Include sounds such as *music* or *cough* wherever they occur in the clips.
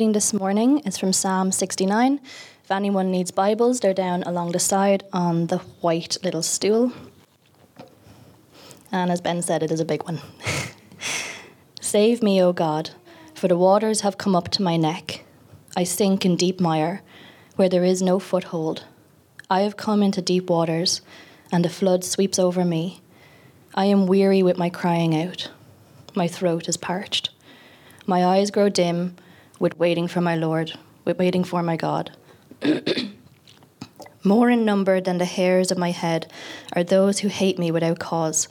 Reading this morning is from Psalm 69. If anyone needs Bibles, they're down along the side on the white little stool. And as Ben said, it is a big one. *laughs* Save me, O God, for the waters have come up to my neck. I sink in deep mire, where there is no foothold. I have come into deep waters, and a flood sweeps over me. I am weary with my crying out. My throat is parched. My eyes grow dim with waiting for my Lord, with waiting for my God. *clears throat* More in number than the hairs of my head are those who hate me without cause.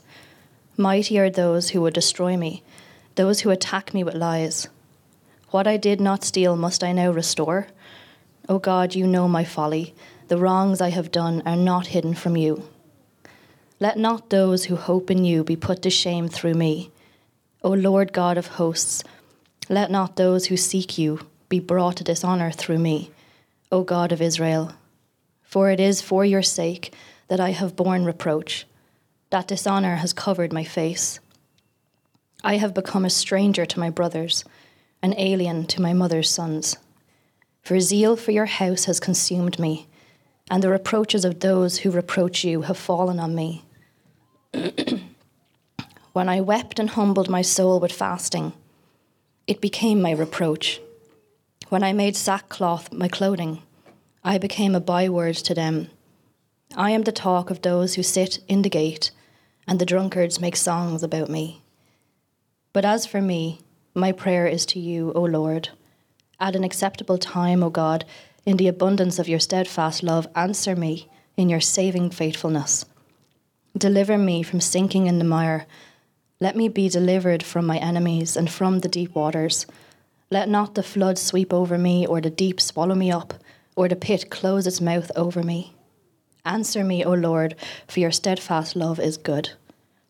Mighty are those who would destroy me, those who attack me with lies. What I did not steal must I now restore? O God, you know my folly. The wrongs I have done are not hidden from you. Let not those who hope in you be put to shame through me. O Lord God of hosts, let not those who seek you be brought to dishonor through me, O God of Israel. For it is for your sake that I have borne reproach. That dishonor has covered my face. I have become a stranger to my brothers, an alien to my mother's sons. For zeal for your house has consumed me, and the reproaches of those who reproach you have fallen on me. *clears throat* when I wept and humbled my soul with fasting, it became my reproach. When I made sackcloth my clothing, I became a byword to them. I am the talk of those who sit in the gate, and the drunkards make songs about me. But as for me, my prayer is to you, O Lord. At an acceptable time, O God, in the abundance of your steadfast love, answer me in your saving faithfulness. Deliver me from sinking in the mire. Let me be delivered from my enemies and from the deep waters. Let not the flood sweep over me, or the deep swallow me up, or the pit close its mouth over me. Answer me, O Lord, for your steadfast love is good.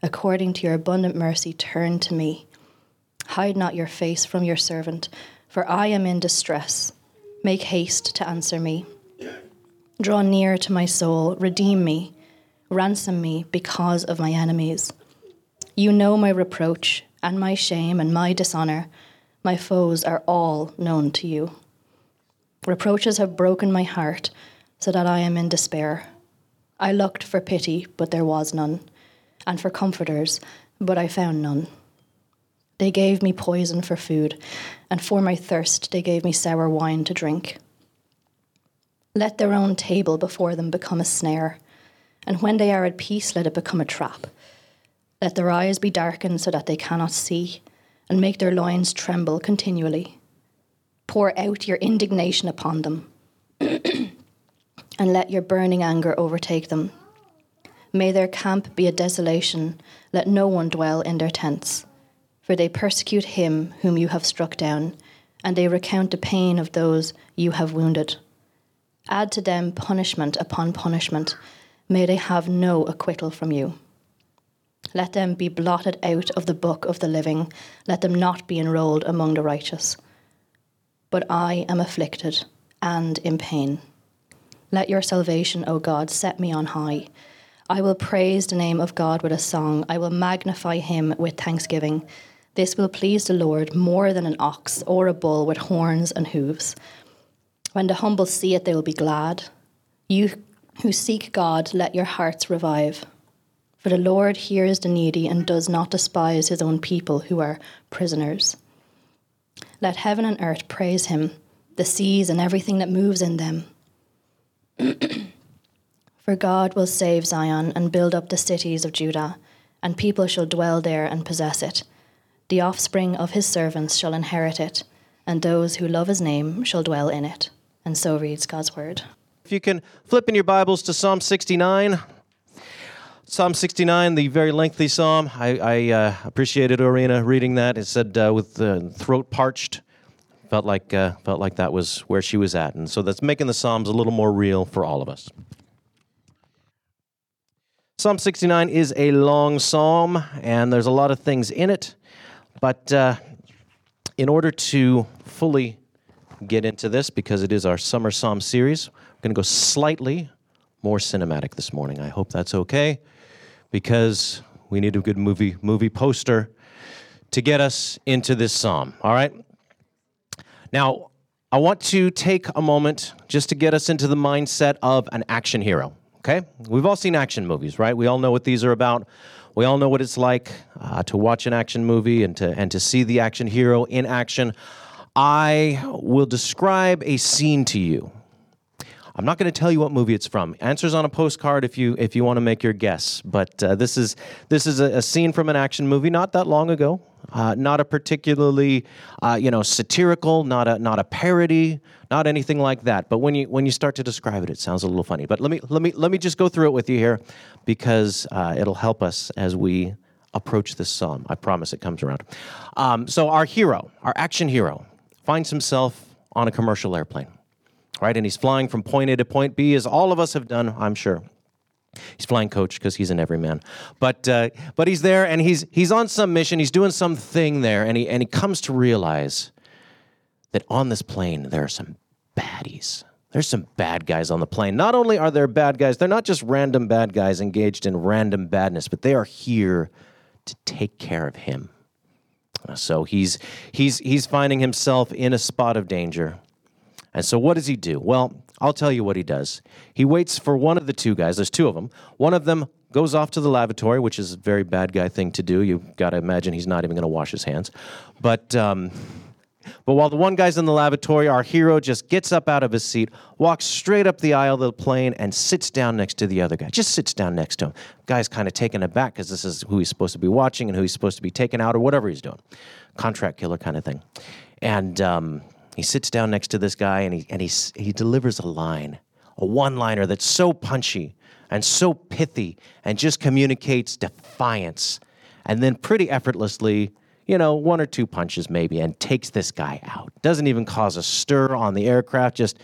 According to your abundant mercy, turn to me. Hide not your face from your servant, for I am in distress. Make haste to answer me. Draw near to my soul, redeem me, ransom me because of my enemies. You know my reproach, and my shame, and my dishonor. My foes are all known to you. Reproaches have broken my heart, so that I am in despair. I looked for pity, but there was none, and for comforters, but I found none. They gave me poison for food, and for my thirst they gave me sour wine to drink. Let their own table before them become a snare, and when they are at peace, let it become a trap. Let their eyes be darkened so that they cannot see, and make their loins tremble continually. Pour out your indignation upon them, *clears throat* and let your burning anger overtake them. May their camp be a desolation, let no one dwell in their tents for they persecute him whom you have struck down, and they recount the pain of those you have wounded. Add to them punishment upon punishment. May they have no acquittal from you. Let them be blotted out of the book of the living. Let them not be enrolled among the righteous. But I am afflicted and in pain. Let your salvation, O God, set me on high. I will praise the name of God with a song. I will magnify him with thanksgiving. This will please the Lord more than an ox or a bull with horns and hooves. When the humble see it, they will be glad. You who seek God, let your hearts revive. For the Lord hears the needy and does not despise his own people who are prisoners. Let heaven and earth praise him, the seas and everything that moves in them. *clears throat* For God will save Zion and build up the cities of Judah, and people shall dwell there and possess it. The offspring of his servants shall inherit it, and those who love his name shall dwell in it. And so reads God's word. If you can flip in your Bibles to Psalm 69. Psalm 69, the very lengthy psalm. I, I uh, appreciated Orina reading that. It said uh, with the throat parched. Felt like, uh, felt like that was where she was at. And so that's making the Psalms a little more real for all of us. Psalm 69 is a long psalm, and there's a lot of things in it. But uh, in order to fully get into this, because it is our summer psalm series, we're going to go slightly more cinematic this morning. I hope that's okay, because we need a good movie movie poster to get us into this psalm. All right. Now, I want to take a moment just to get us into the mindset of an action hero. Okay? We've all seen action movies, right? We all know what these are about. We all know what it's like uh, to watch an action movie and to, and to see the action hero in action. I will describe a scene to you. I'm not going to tell you what movie it's from. Answers on a postcard if you if you want to make your guess. But uh, this is this is a, a, scene from an action movie not that long ago. Uh, not a particularly uh, you know satirical, not a not a parody, not anything like that. But when you when you start to describe it, it sounds a little funny. But let me let me let me just go through it with you here, because uh, it'll help us as we approach this psalm. I promise it comes around. Um, so our hero, our action hero, finds himself on a commercial airplane, right? And he's flying from point A to point B, as all of us have done, I'm sure. He's flying coach because he's an everyman, but uh, but he's there and he's he's on some mission. He's doing something there, and he and he comes to realize that on this plane there are some baddies. There's some bad guys on the plane. Not only are there bad guys, they're not just random bad guys engaged in random badness, but they are here to take care of him. So he's he's he's finding himself in a spot of danger. And so what does he do? Well, I'll tell you what he does. He waits for one of the two guys. There's two of them. One of them goes off to the lavatory, which is a very bad guy thing to do. You've got to imagine he's not even going to wash his hands. But um, but while the one guy's in the lavatory, our hero just gets up out of his seat, walks straight up the aisle of the plane, and sits down next to the other guy. Just sits down next to him. Guy's kind of taken aback because this is who he's supposed to be watching and who he's supposed to be taking out or whatever he's doing. Contract killer kind of thing. And um, he sits down next to this guy and he, and he, he delivers a line, a one liner that's so punchy and so pithy and just communicates defiance. And then pretty effortlessly you know, one or two punches maybe, and takes this guy out. Doesn't even cause a stir on the aircraft, just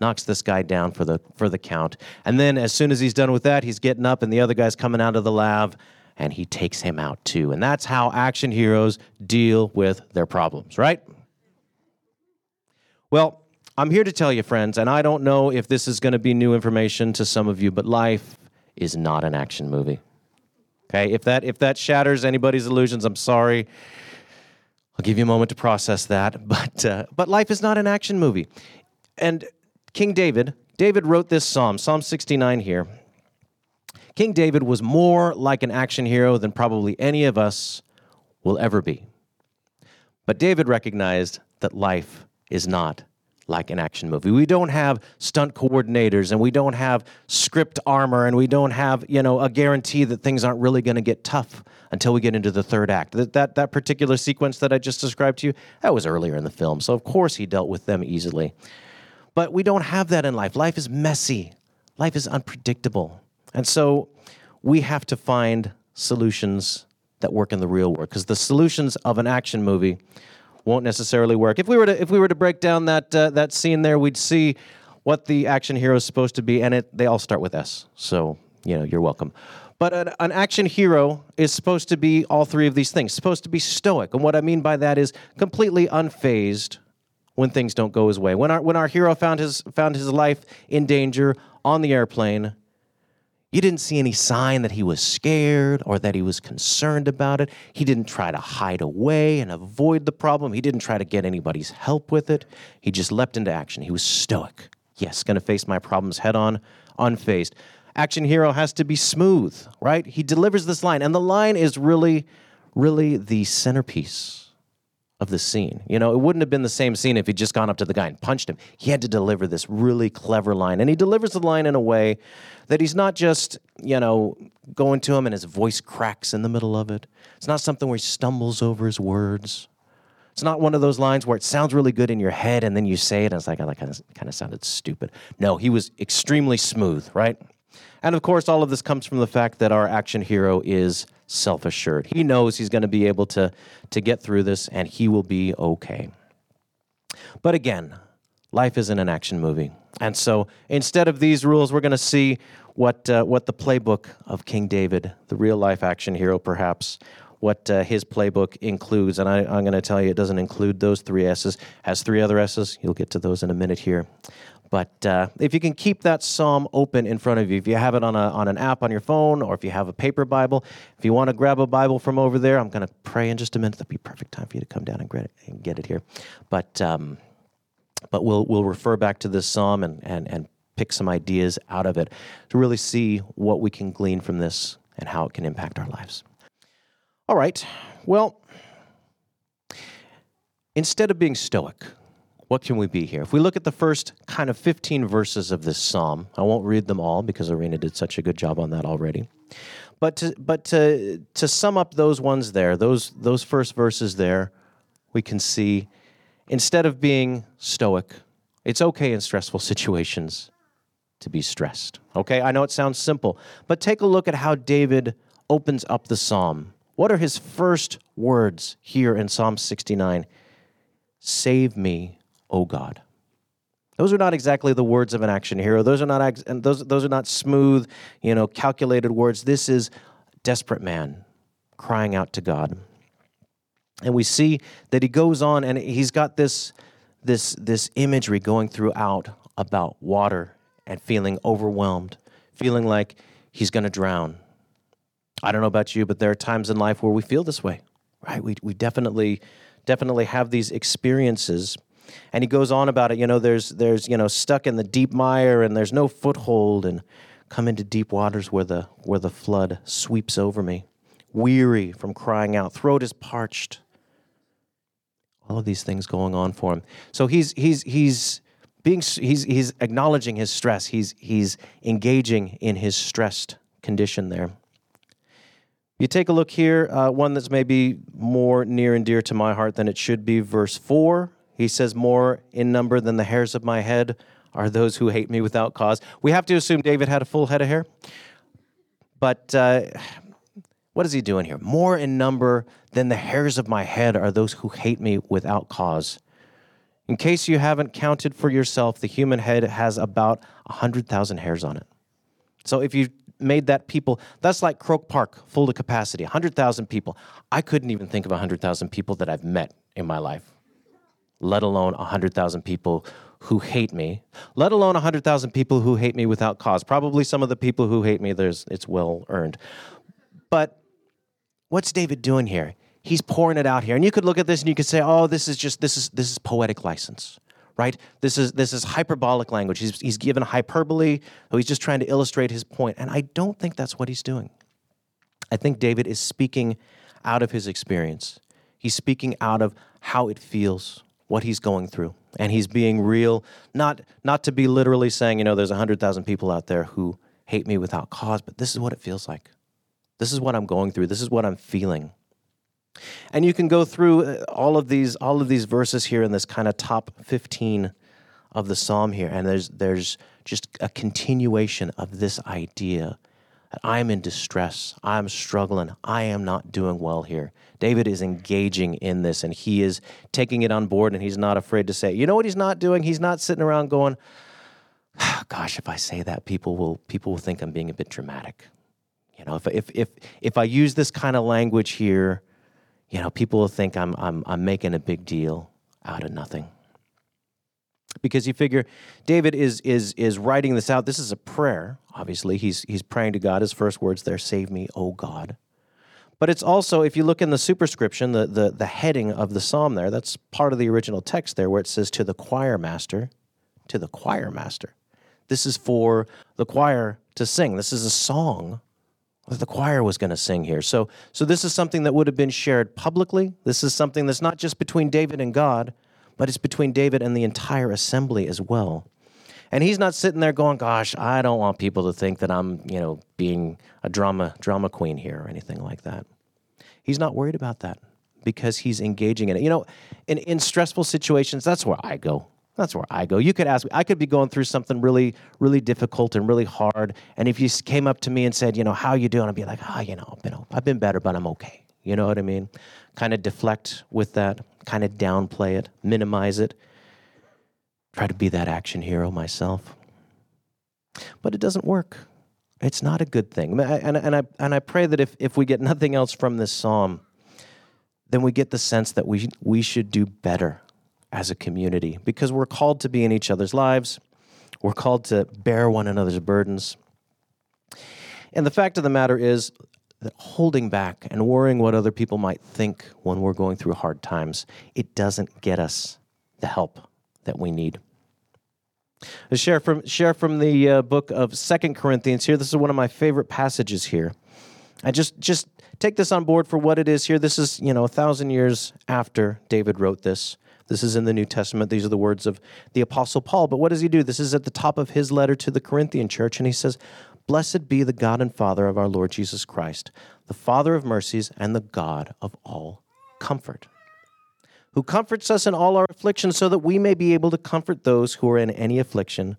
knocks this guy down for the for the count. And then as soon as he's done with that, he's getting up and the other guy's coming out of the lab and he takes him out too. And that's how action heroes deal with their problems, right? Well, I'm here to tell you, friends, and I don't know if this is going to be new information to some of you, but life is not an action movie. Okay, if that if that shatters anybody's illusions, I'm sorry. I'll give you a moment to process that. *laughs* But, uh, but life is not an action movie. And King David, David wrote this psalm, Psalm 69 here. King David was more like an action hero than probably any of us will ever be. But David recognized that life is not like an action movie. We don't have stunt coordinators and we don't have script armor and we don't have, you know, a guarantee that things aren't really going to get tough until we get into the third act. That, that that particular sequence that I just described to you, that was earlier in the film. So of course he dealt with them easily. But we don't have that in life. Life is messy. Life is unpredictable. And so we have to find solutions that work in the real world because the solutions of an action movie won't necessarily work. If we were to if we were to break down that uh, that scene there, we'd see what the action hero is supposed to be, and it they all start with S. So you know you're welcome. But an, an, action hero is supposed to be all three of these things. Supposed to be stoic, and what I mean by that is completely unfazed when things don't go his way. When our when our hero found his found his life in danger on the airplane, you didn't see any sign that he was scared or that he was concerned about it. He didn't try to hide away and avoid the problem. He didn't try to get anybody's help with it. He just leapt into action. He was stoic. Yes, going to face my problems head on, unfazed. Action hero has to be smooth, right? He delivers this line, and the line is really, really the centerpiece of the scene. You know, it wouldn't have been the same scene if he'd just gone up to the guy and punched him. He had to deliver this really clever line. And he delivers the line in a way that he's not just, you know, going to him and his voice cracks in the middle of it. It's not something where he stumbles over his words. It's not one of those lines where it sounds really good in your head and then you say it and it's like, oh, that kind of, kind of sounded stupid. No, he was extremely smooth, right? And of course, all of this comes from the fact that our action hero is self assured. He knows he's going to be able to, to get through this and he will be okay. But again, life isn't an action movie. And so instead of these rules, we're going to see what, uh, what the playbook of King David, the real life action hero perhaps, what uh, his playbook includes. And I, I'm going to tell you, it doesn't include those three S's. Has three other S's. You'll get to those in a minute here. But uh, if you can keep that psalm open in front of you, if you have it on, a, on an app on your phone or if you have a paper Bible, if you want to grab a Bible from over there, I'm going to pray in just a minute. That'd be perfect time for you to come down and get it, and get it here. But um, But we'll, we'll refer back to this psalm and, and, and pick some ideas out of it to really see what we can glean from this and how it can impact our lives. All right, well, instead of being stoic, what can we be here? If we look at the first kind of 15 verses of this psalm, I won't read them all because Arena did such a good job on that already. But to, but to, to sum up those ones there, those, those first verses there, we can see instead of being stoic, it's okay in stressful *laughs* situations to be stressed. Okay, I know it sounds simple, but take a look at how David opens up the psalm. What are his first words here in Psalm 69? Save me, O God. Those are not exactly the words of an action hero. Those are not and those those are not smooth, you know, calculated words. This is desperate man crying out to God. And we see that he goes on and he's got this this this imagery going throughout about water and feeling overwhelmed, feeling like he's going to drown. I don't know about you, but there are times in life where we feel this way, right? We, we definitely, definitely have these experiences. And he goes on about it. You know, there's, there's, you know, stuck in the deep mire and there's no foothold and come into deep waters where the, where the flood sweeps over me. Weary from crying out, throat is parched. All of these things going on for him. So he's, he's, he's, being he's he's acknowledging his stress. He's he's engaging in his stressed condition there. You take a look here, uh, one that's maybe more near and dear to my heart than it should be. Verse four, he says, "More in number than the hairs of my head are those who hate me without cause." We have to assume David had a full head of hair, but uh, what is he doing here? More in number than the hairs of my head are those who hate me without cause. In case you haven't counted for yourself, the human head has about 100,000 hairs on it. So if you made that people, that's like Croke Park full to capacity, 100,000 people. I couldn't even think of 100,000 people that I've met in my life, let alone 100,000 people who hate me, let alone 100,000 people who hate me without cause. Probably some of the people who hate me, there's, it's well earned. But what's David doing here? he's pouring it out here. And you could look at this and you could say, oh, this is just this is this is poetic license, right? This is this is hyperbolic language. He's he's given hyperbole, so he's just trying to illustrate his point. And I don't think that's what he's doing. I think David is speaking out of his experience. He's speaking out of how it feels, what he's going through. And he's being real, not not to be literally saying, you know, there's 100,000 people out there who hate me without cause, but this is what it feels like. This is what I'm going through. This is what I'm feeling. And you can go through uh, all of these all of these verses here in this kind of top 15 of the psalm here and there's there's just a continuation of this idea I'm in distress, I'm struggling, I am not doing well here. David is engaging in this and he is taking it on board and he's not afraid to say, "You know what he's not doing? He's not sitting around going, *sighs* gosh, if I say that people will people will think I'm being a bit dramatic." You know, if if if if I use this kind of language here, you know, people will think I'm, I'm, I'm making a big deal out of nothing. Because you figure David is, is, is writing this out. This is a prayer, obviously. He's, he's praying to God. His first words there, Save me, O God. But it's also, if you look in the superscription, the, the, the heading of the psalm there, that's part of the original text there where it says, To the choir master, to the choir master. This is for the choir to sing. This is a song that the choir was going to sing here. So, so this is something that would have been shared publicly. This is something that's not just between David and God, but it's between David and the entire assembly as well. And he's not sitting there going, "Gosh, I don't want people to think that I'm, you know, being a drama drama queen here or anything like that." He's not worried about that because he's engaging in it. You know, in in stressful situations, that's where I go. That's where I go. You could ask me, I could be going through something really, really difficult and really hard. And if you came up to me and said, you know, how you doing? I'd be like, ah, oh, you know, I've been, I've been better, but I'm okay. You know what I mean? Kind of deflect with that, kind of downplay it, minimize it. Try to be that action hero myself. But it doesn't work. It's not a good thing. And, and, I, and I pray that if, if we get nothing else from this psalm, then we get the sense that we, we should do better as a community because we're called to be in each other's lives. We're called to bear one another's burdens. And the fact of the matter is that holding back and worrying what other people might think when we're going through hard times, it doesn't get us the help that we need. I share from share from the uh, book of Second Corinthians here. This is one of my favorite passages here. I just just take this on board for what it is here. This is you know a thousand years after David wrote this. This is in the New Testament. These are the words of the Apostle Paul. But what does he do? This is at the top of his letter to the Corinthian church, and he says, "Blessed be the God and Father of our Lord Jesus Christ, the Father of mercies and the God of all comfort." who comforts us in all our afflictions so that we may be able to comfort those who are in any affliction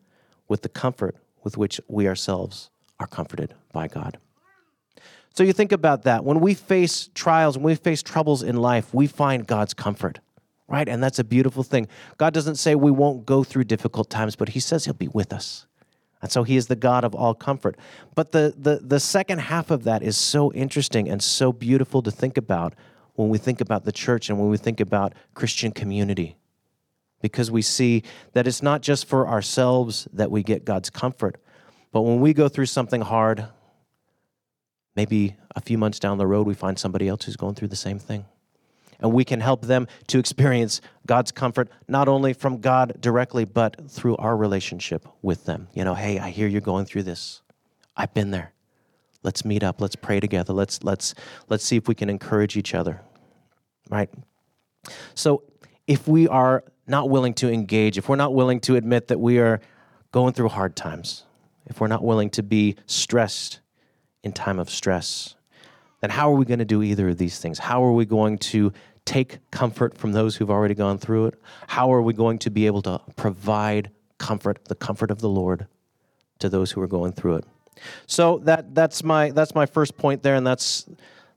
with the comfort with which we ourselves are comforted by God. So you think about that. When we face trials, when we face troubles in life, we find God's comfort, right? And that's a beautiful thing. God doesn't say we won't go through difficult times, but He says He'll be with us. And so He is the God of all comfort. But the, the, the second half of that is so interesting and so beautiful to think about when we think about the church and when we think about Christian community. Because we see that it's not just for ourselves that we get God's comfort, but when we go through something hard, maybe a few months down the road, we find somebody else who's going through the same thing. And we can help them to experience God's comfort, not only from God directly, but through our relationship with them. You know, hey, I hear you're going through this. I've been there. Let's meet up. Let's pray together. Let's let's let's see if we can encourage each other. Right? So, if we are not willing to engage, if we're not willing to admit that we are going through hard times, if we're not willing to be stressed in time of stress, then how are we going to do either of these things? How are we going to take comfort from those who've already gone through it? How are we going to be able to provide comfort, the comfort of the Lord, to those who are going through it? So that that's my that's my first point there, and that's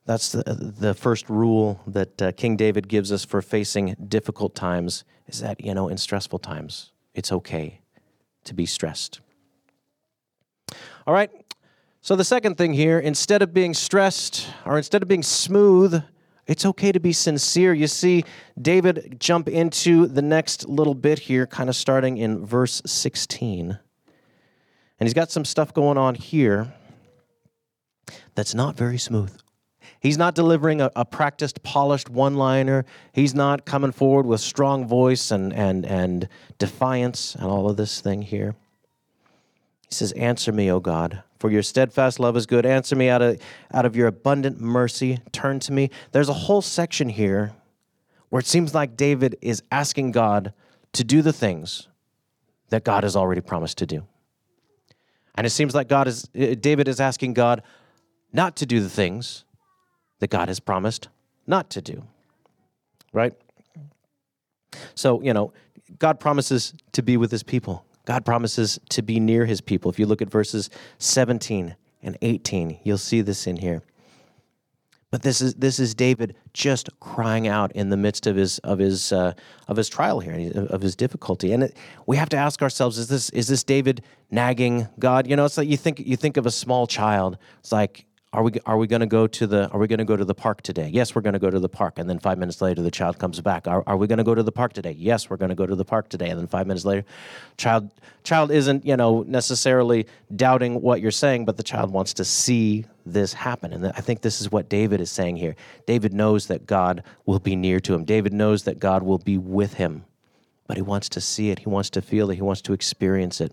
that's the, the first rule that uh, King David gives us for facing difficult times is that you know in stressful times it's okay to be stressed. All right. So the second thing here, instead of being stressed or instead of being smooth, it's okay to be sincere. You see David jump into the next little bit here, kind of starting in verse 16. And he's got some stuff going on here that's not very smooth. He's not delivering a, a practiced, polished one liner. He's not coming forward with strong voice and, and, and defiance and all of this thing here. He says, Answer me, O God, for your steadfast love is good. Answer me out of, out of your abundant mercy. Turn to me. There's a whole section here where it seems like David is asking God to do the things that God has already promised to do. And it seems like God is uh, David is asking God not to do the things that God has promised not to do. Right? So, you know, God promises to be with his people. God promises to be near his people. If you look at verses 17 and 18, you'll see this in here. But this is this is David just crying out in the midst of his of his uh, of his trial here, of his difficulty, and it, we have to ask ourselves: Is this is this David nagging God? You know, it's like you think you think of a small child. It's like are we are we going to go to the are we going to go to the park today? Yes we're going to go to the park. And then five minutes later the child comes back. Are, are we going to go to the park today? Yes we're going to go to the park today. And then five minutes later child child isn't you know necessarily doubting what you're saying but the child wants to see this happen. And i think this is what david is saying here. David knows that god will be near to him. David knows that god will be with him. But he wants to see it. He wants to feel it. He wants to experience it.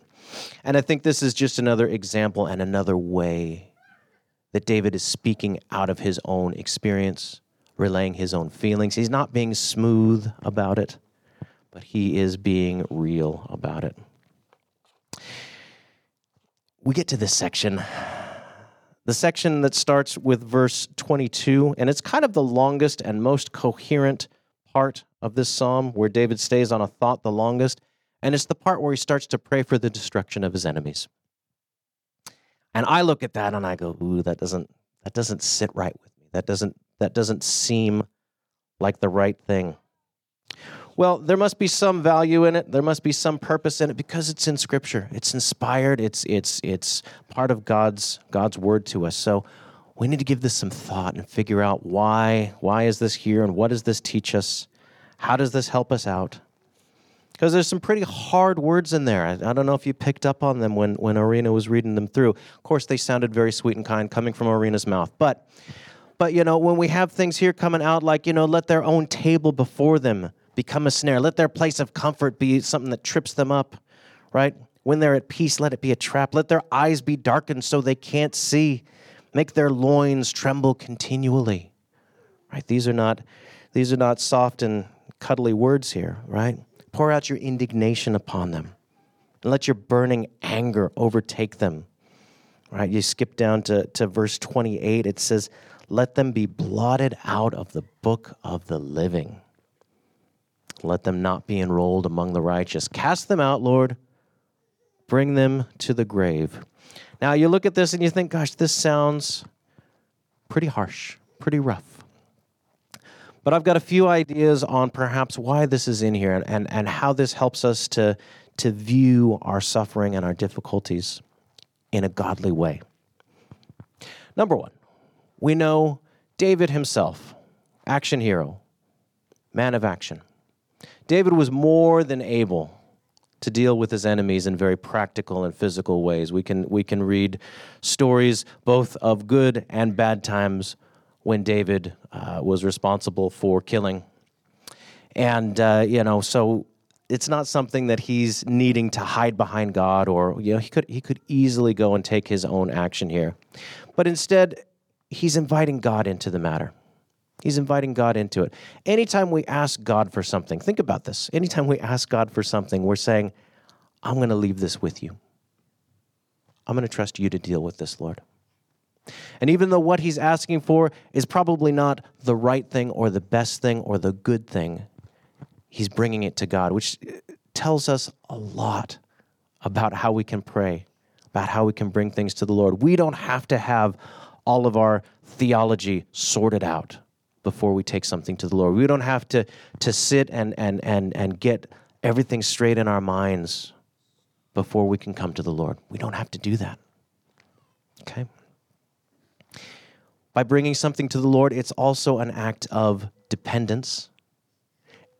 And i think this is just another example and another way that David is speaking out of his own experience, relaying his own feelings. He's not being smooth about it, but he is being real about it. We get to this section, the section that starts with verse 22, and it's kind of the longest and most coherent part of this psalm where David stays on a thought the longest, and it's the part where he starts to pray for the destruction of his enemies. And I look at that and I go, ooh, that doesn't that doesn't sit right with me. That doesn't that doesn't seem like the right thing. Well, there must be some value in it. There must be some purpose in it because it's in scripture. It's inspired. It's it's it's part of God's God's word to us. So we need to give this some thought and figure out why why is this here and what does this teach us? How does this help us out? Because there's some pretty hard words in there. I, I, don't know if you picked up on them when, when Arena was reading them through. Of course, they sounded very sweet and kind coming from Arena's mouth. But, but you know, when we have things here coming out like, you know, let their own table before them become a snare. Let their place of comfort be something that trips them up, right? When they're at peace, let it be a trap. Let their eyes be darkened so they can't see. Make their loins tremble continually. Right? These are not these are not soft and cuddly words here, right? Pour out your indignation upon them. And let your burning anger overtake them. Right? You skip down to, to verse 28. It says, Let them be blotted out of the book of the living. Let them not be enrolled among the righteous. Cast them out, Lord. Bring them to the grave. Now, you look at this and you think, gosh, this sounds pretty harsh, pretty rough. But I've got a few ideas on perhaps why this is in here and, and, and how this helps us to, to view our suffering and our difficulties in a godly way. Number one, we know David himself, action hero, man of action. David was more than able to deal with his enemies in very practical and physical ways. We can, we can read stories both of good and bad times when David uh, was responsible for killing. And, uh, you know, so it's not something that he's needing to hide behind God or, you know, he could, he could easily go and take his own action here. But instead, he's inviting God into the matter. He's inviting God into it. Anytime we ask God for something, think about this. Anytime we ask God for something, we're saying, I'm going to leave this with you. I'm going to trust you to deal with this, Lord. And even though what he's asking for is probably not the right thing or the best thing or the good thing, he's bringing it to God, which uh, tells us a lot about how we can pray, about how we can bring things to the Lord. We don't have to have all of our theology sorted out before we take something to the Lord. We don't have to, to sit and, and, and, and get everything straight in our minds before we can come to the Lord. We don't have to do that. Okay? By bringing something to the Lord, it's also an act of dependence,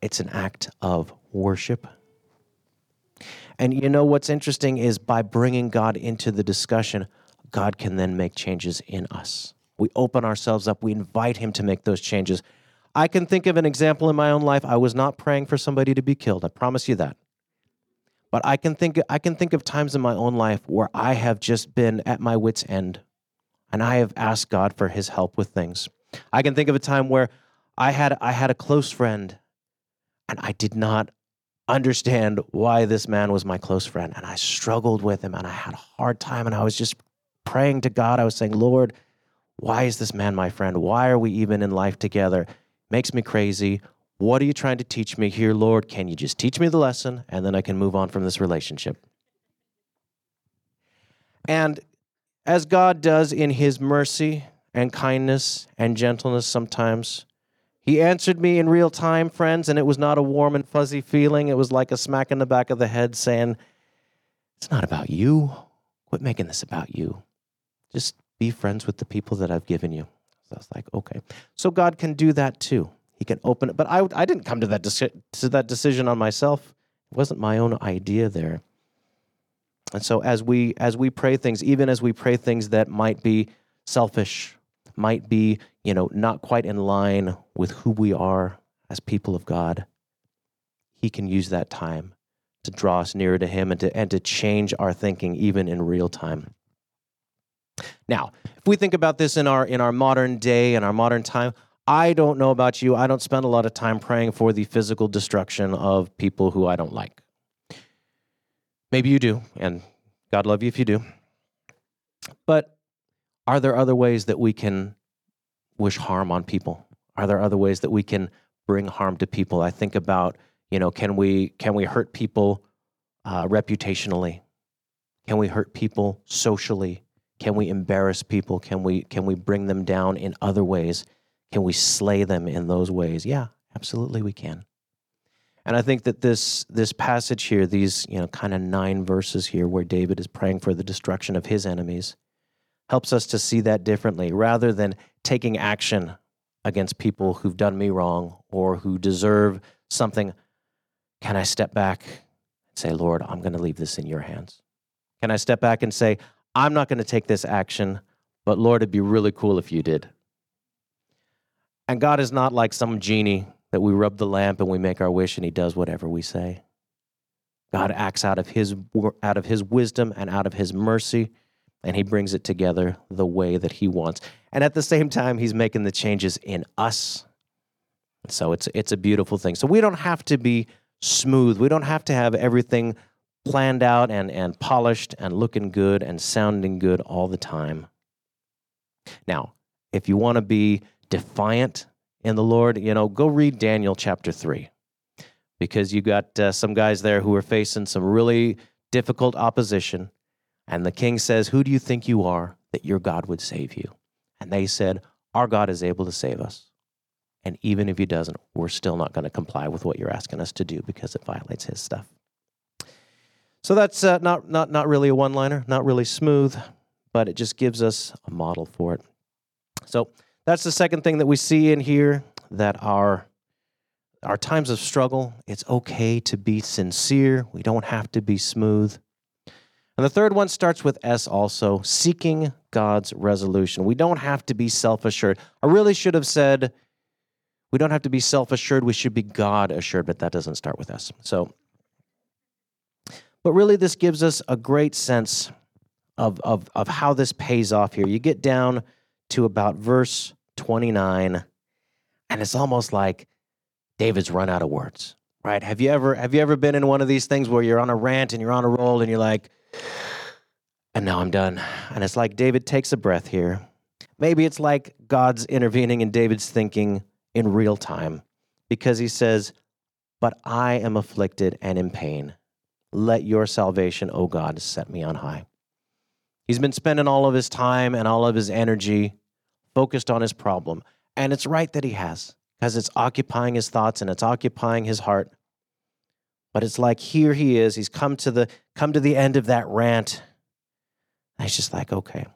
it's an act of worship. And you know what's interesting is by bringing God into the discussion, God can then make changes in us. We open ourselves up. We invite Him to make those changes. I can think of an example in my own life. I was not praying for somebody to be killed. I promise you that. But I can think I can think of times in my own life where I have just been at my wits end and I have asked God for his help with things. I can think of a time where I had I had a close friend and I did not understand why this man was my close friend and I struggled with him and I had a hard time and I was just praying to God. I was saying, "Lord, why is this man my friend? Why are we even in life together? Makes me crazy. What are you trying to teach me here, Lord? Can you just teach me the lesson and then I can move on from this relationship? And as God does in his mercy and kindness and gentleness sometimes, he answered me in real time, friends, and it was not a warm and fuzzy feeling. It was like a smack in the back of the head saying, It's not about you. Quit making this about you. Just be friends with the people that I've given you. So I was like, okay. So God can do that too. He can open it. But I, I didn't come to that, to that decision on myself. It wasn't my own idea there. And so as we as we pray things, even as we pray things that might be selfish, might be, you know, not quite in line with who we are as people of God, he can use that time to draw us nearer to him and to and to change our thinking even in real time. Now, if we think about this in our in our modern day and our modern time, I don't know about you. I don't spend a lot of time praying for the physical destruction of people who I don't like. Maybe you do, and God love you if you do. But are there other ways that we can wish harm on people? Are there other ways that we can bring harm to people? I think about, you know, can we can we hurt people uh, reputationally? Can we hurt people socially? Can we embarrass people? Can we can we bring them down in other ways? Can we slay them in those ways? Yeah, absolutely we can. And I think that this this passage here, these, you know, kind of nine verses here where David is praying for the destruction of his enemies, helps us to see that differently rather than taking action against people who've done me wrong or who deserve something. Can I step back and say, Lord, I'm going to leave this in your hands? Can I step back and say, I'm not going to take this action, but Lord, it'd be really cool if you did. And God is not like some genie that we rub the lamp and we make our wish and he does whatever we say. God acts out of his out of his wisdom and out of his mercy and he brings it together the way that he wants. And at the same time he's making the changes in us. So it's it's a beautiful thing. So we don't have to be smooth. We don't have to have everything planned out and and polished and looking good and sounding good all the time. Now, if you want to be defiant in the Lord, you know, go read Daniel chapter 3 because you got uh, some guys there who are facing some really difficult opposition. And the king says, Who do you think you are that your God would save you? And they said, Our God is able to save us. And even if he doesn't, we're still not going to comply with what you're asking us to do because it violates his stuff. So that's uh, not, not, not really a one liner, not really smooth, but it just gives us a model for it. So that's the second thing that we see in here that our our times of struggle, it's okay to be sincere. We don't have to be smooth. And the third one starts with S also, seeking God's resolution. We don't have to be self assured. I really should have said, we don't have to be self assured. We should be God assured, but that doesn't start with S. So, but really, this gives us a great sense of, of, of how this pays off here. You get down to about verse 29, and it's almost like David's run out of words, right? Have you ever have you ever been in one of these things where you're on a rant and you're on a roll and you're like, and now I'm done. And it's like David takes a breath here. Maybe it's like God's intervening in David's thinking in real time because he says, But I am afflicted and in pain. Let your salvation, O God, set me on high. He's been spending all of his time and all of his energy focused on his problem. And it's right that he has, because it's occupying his thoughts and it's occupying his heart. But it's like here he is, he's come to the come to the end of that rant. And he's just like, okay.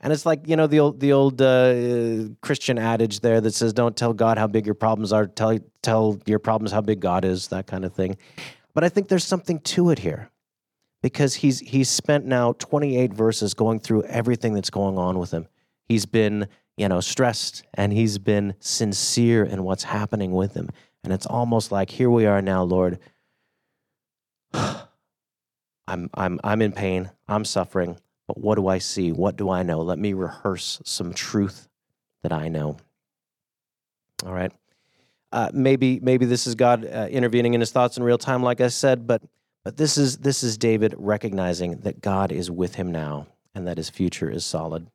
And it's like, you know, the old the old uh, Christian adage there that says don't tell God how big your problems are, tell tell your problems how big God is, that kind of thing. But I think there's something to it here because he's he's spent now 28 verses going through everything that's going on with him. He's been, you know, stressed and he's been sincere in what's happening with him. And it's almost like here we are now, Lord. *sighs* I'm I'm I'm in pain. I'm suffering. But what do I see? What do I know? Let me rehearse some truth that I know. All right. Uh, maybe maybe this is God uh, intervening in his thoughts in real time, like I said, but but this is this is David recognizing that God is with him now and that his future is solid.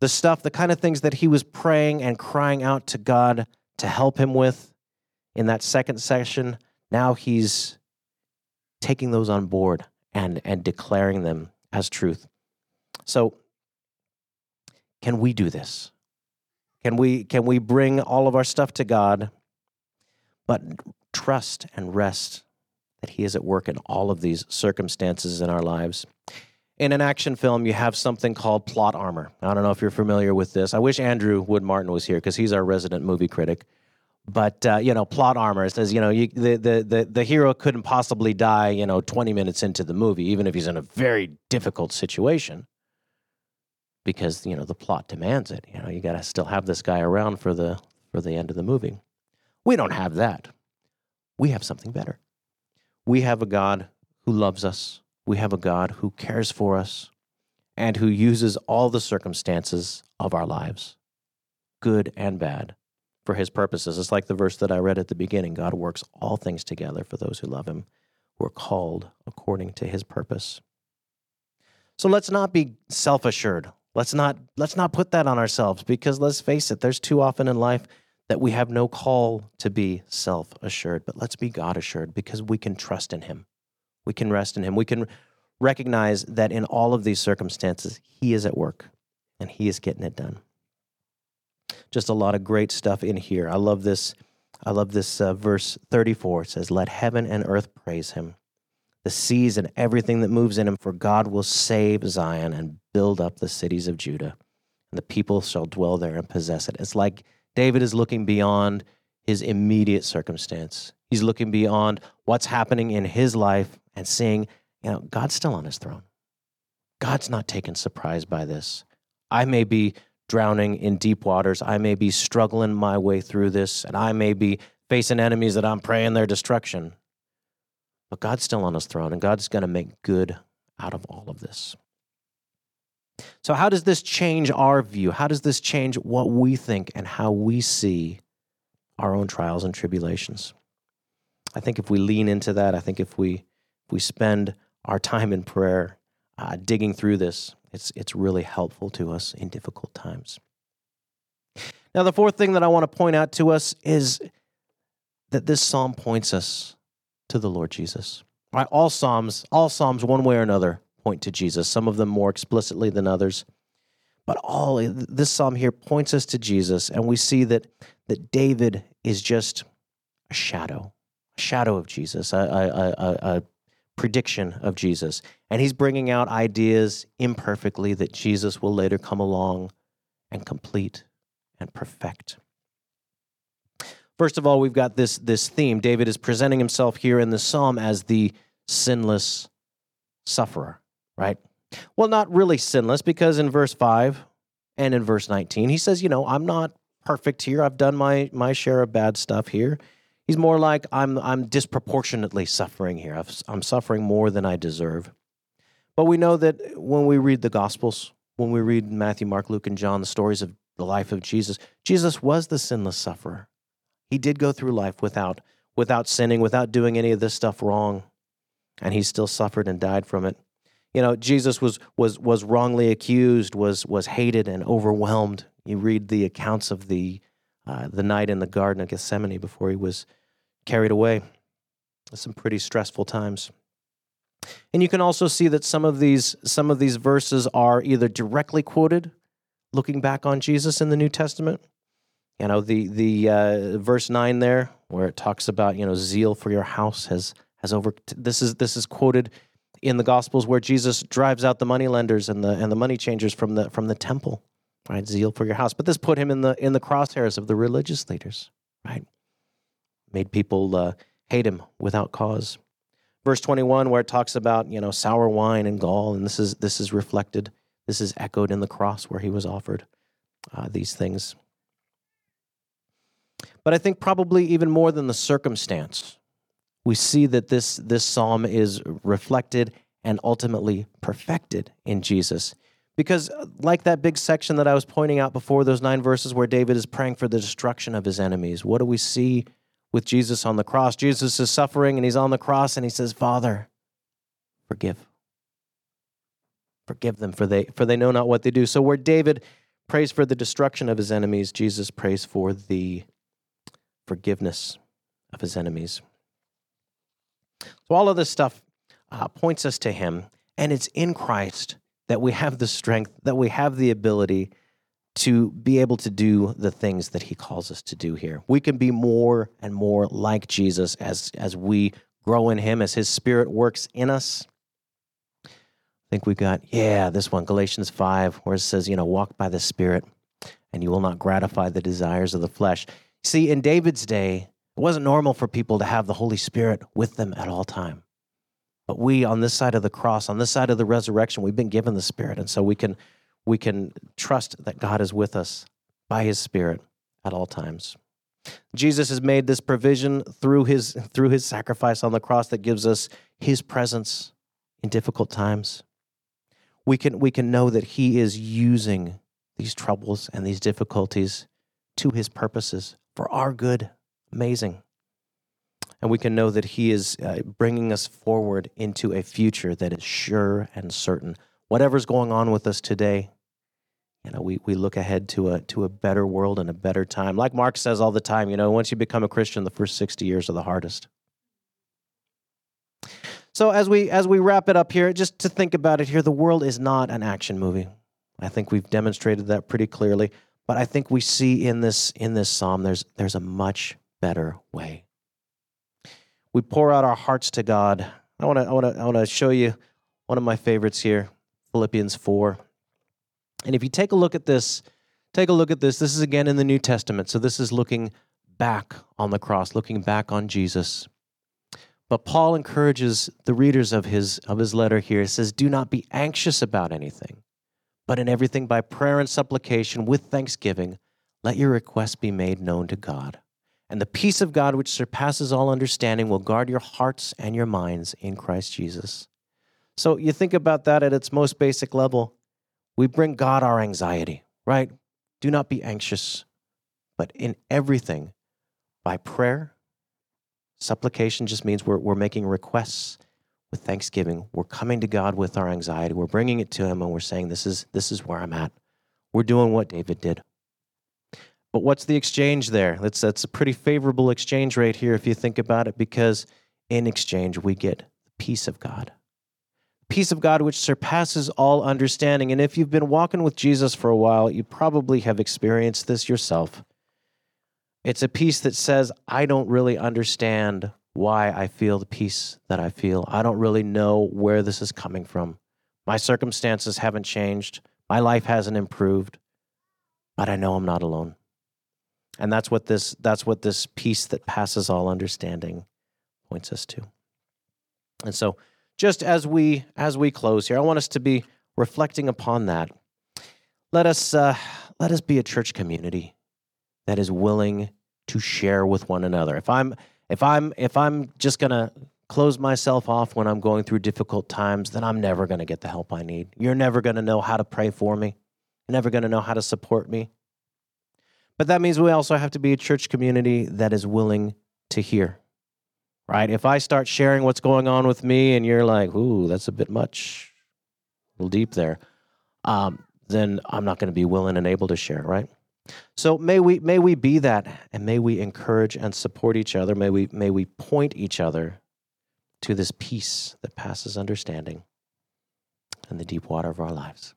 The stuff, the kind of things that he was praying and crying out to God to help him with in that second session, now he's taking those on board and and declaring them as truth. So can we do this? Can we can we bring all of our stuff to God but trust and rest that He is at work in all of these circumstances in our lives. In an action film, you have something called plot armor. I don't know if you're familiar with this. I wish Andrew Wood Martin was here because he's our resident movie critic. But uh, you know, plot armor says you know you, the, the the the hero couldn't possibly die you know 20 minutes into the movie, even if he's in a very difficult situation, because you know the plot demands it. You know, you got to still have this guy around for the for the end of the movie. We don't have that. We have something better. We have a God who loves us. We have a God who cares for us and who uses all the circumstances of our lives, good and bad, for his purposes. It's like the verse that I read at the beginning God works all things together for those who love him, who are called according to his purpose. So let's not be self assured. Let's not, let's not put that on ourselves because let's face it, there's too often in life that we have no call to be self assured, but let's be God assured because we can trust in Him. We can rest in Him. We can recognize that in all of these circumstances, He is at work and He is getting it done. Just a lot of great stuff in here. I love this. I love this uh, verse 34. It says, Let heaven and earth praise Him, the seas and everything that moves in Him, for God will save Zion and build up the cities of Judah, and the people shall dwell there and possess it. It's like David is looking beyond his immediate circumstance. He's looking beyond what's happening in his life and seeing, you know, God's still on his throne. God's not taken surprise by this. I may be drowning in deep waters. I may be struggling my way through this, and I may be facing enemies that I'm praying their destruction. But God's still on his throne, and God's going to make good out of all of this. So, how does this change our view? How does this change what we think and how we see our own trials and tribulations? I think if we lean into that, I think if we if we spend our time in prayer, uh, digging through this, it's it's really helpful to us in difficult times. Now, the fourth thing that I want to point out to us is that this psalm points us to the Lord Jesus. Right? All psalms, all psalms, one way or another, point to Jesus. Some of them more explicitly than others, but all this psalm here points us to Jesus, and we see that that David is just a shadow, a shadow of Jesus, a, a, a, a prediction of Jesus, and he's bringing out ideas imperfectly that Jesus will later come along and complete and perfect. First of all, we've got this, this theme. David is presenting himself here in the psalm as the sinless sufferer, right? Well, not really sinless, because in verse 5 and in verse 19, he says, You know, I'm not perfect here. I've done my, my share of bad stuff here. He's more like, I'm, I'm disproportionately suffering here. I'm suffering more than I deserve. But we know that when we read the Gospels, when we read Matthew, Mark, Luke, and John, the stories of the life of Jesus, Jesus was the sinless sufferer. He did go through life without, without sinning, without doing any of this stuff wrong, and he still suffered and died from it. You know, Jesus was, was, was wrongly accused, was, was hated and overwhelmed. You read the accounts of the, uh, the night in the Garden of Gethsemane before he was carried away. Some pretty stressful times. And you can also see that some of these some of these verses are either directly quoted, looking back on Jesus in the New Testament. You know the the uh, verse nine there, where it talks about you know zeal for your house has has over. This is this is quoted in the Gospels where Jesus drives out the money lenders and the and the money changers from the from the temple. Right, zeal for your house. But this put him in the in the crosshairs of the religious leaders. Right, made people uh, hate him without cause verse 21 where it talks about you know sour wine and gall and this is this is reflected this is echoed in the cross where he was offered uh, these things but i think probably even more than the circumstance we see that this this psalm is reflected and ultimately perfected in jesus because uh, like that big section that i was pointing out before those nine verses where david is praying for the destruction of his enemies what do we see with Jesus on the cross. Jesus is suffering and he's on the cross and he says, Father, forgive. Forgive them, for they, for they know not what they do. So, where David prays for the destruction of his enemies, Jesus prays for the forgiveness of his enemies. So, all of this stuff uh, points us to him, and it's in Christ that we have the strength, that we have the ability to be able to do the things that he calls us to do here. We can be more and more like Jesus as as we grow in him as his spirit works in us. I think we've got yeah, this one Galatians 5 where it says, you know, walk by the spirit and you will not gratify the desires of the flesh. See, in David's day, it wasn't normal for people to have the Holy Spirit with them at all time. But we on this side of the cross, on this side of the resurrection, we've been given the Spirit. And so we can we can trust that God is with us by his spirit at all times. Jesus has made this provision through his through his sacrifice on the cross that gives us his presence in difficult times. We can we can know that he is using these troubles and these difficulties to his purposes for our good. Amazing. And we can know that he is uh, bringing us forward into a future that is sure and certain. Whatever's going on with us today, you know, we, we look ahead to a to a better world and a better time. Like Mark says all the time, you know, once you become a Christian, the first 60 years are the hardest. So as we as we wrap it up here, just to think about it here, the world is not an action movie. I think we've demonstrated that pretty clearly. But I think we see in this in this psalm there's there's a much better way. We pour out our hearts to God. I want to I I show you one of my favorites here, Philippians 4. And if you take a look at this, take a look at this. This is again in the New Testament. So this is looking back on the cross, looking back on Jesus. But Paul encourages the readers of his of his letter here. He says, "Do not be anxious about anything, But in everything by prayer and supplication with thanksgiving, let your requests be made known to God. And the peace of God, which surpasses all understanding, will guard your hearts and your minds in Christ Jesus. So you think about that at its most basic level. We bring God our anxiety, right? Do not be anxious, but in everything, by prayer, supplication just means we're, we're making requests with thanksgiving. We're coming to God with our anxiety. We're bringing it to Him and we're saying, This is, this is where I'm at. We're doing what David did. But what's the exchange there? That's, that's a pretty favorable exchange rate here if you think about it, because in exchange, we get the peace of God. Peace of God, which surpasses all understanding. And if you've been walking with Jesus for a while, you probably have experienced this yourself. It's a peace that says, I don't really understand why I feel the peace that I feel. I don't really know where this is coming from. My circumstances haven't changed. My life hasn't improved, but I know I'm not alone. And that's what this that's what this peace that passes all understanding points us to. And so just as we as we close here, I want us to be reflecting upon that. Let us uh, let us be a church community that is willing to share with one another. If I'm if I'm if I'm just going to close myself off when I'm going through difficult times, then I'm never going to get the help I need. You're never going to know how to pray for me. You're never going to know how to support me. But that means we also have to be a church community that is willing to hear. Right? If I start sharing what's going on with me and you're like, "Ooh, that's a bit much." A little deep there. Um, then I'm not going to be willing and able to share, right? So may we may we be that and may we encourage and support each other. May we may we point each other to this peace that passes understanding in the deep water of our lives.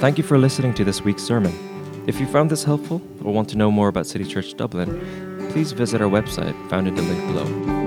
Thank you for listening to this week's sermon. If you found this helpful or want to know more about City Church Dublin, please visit our website found in the link below.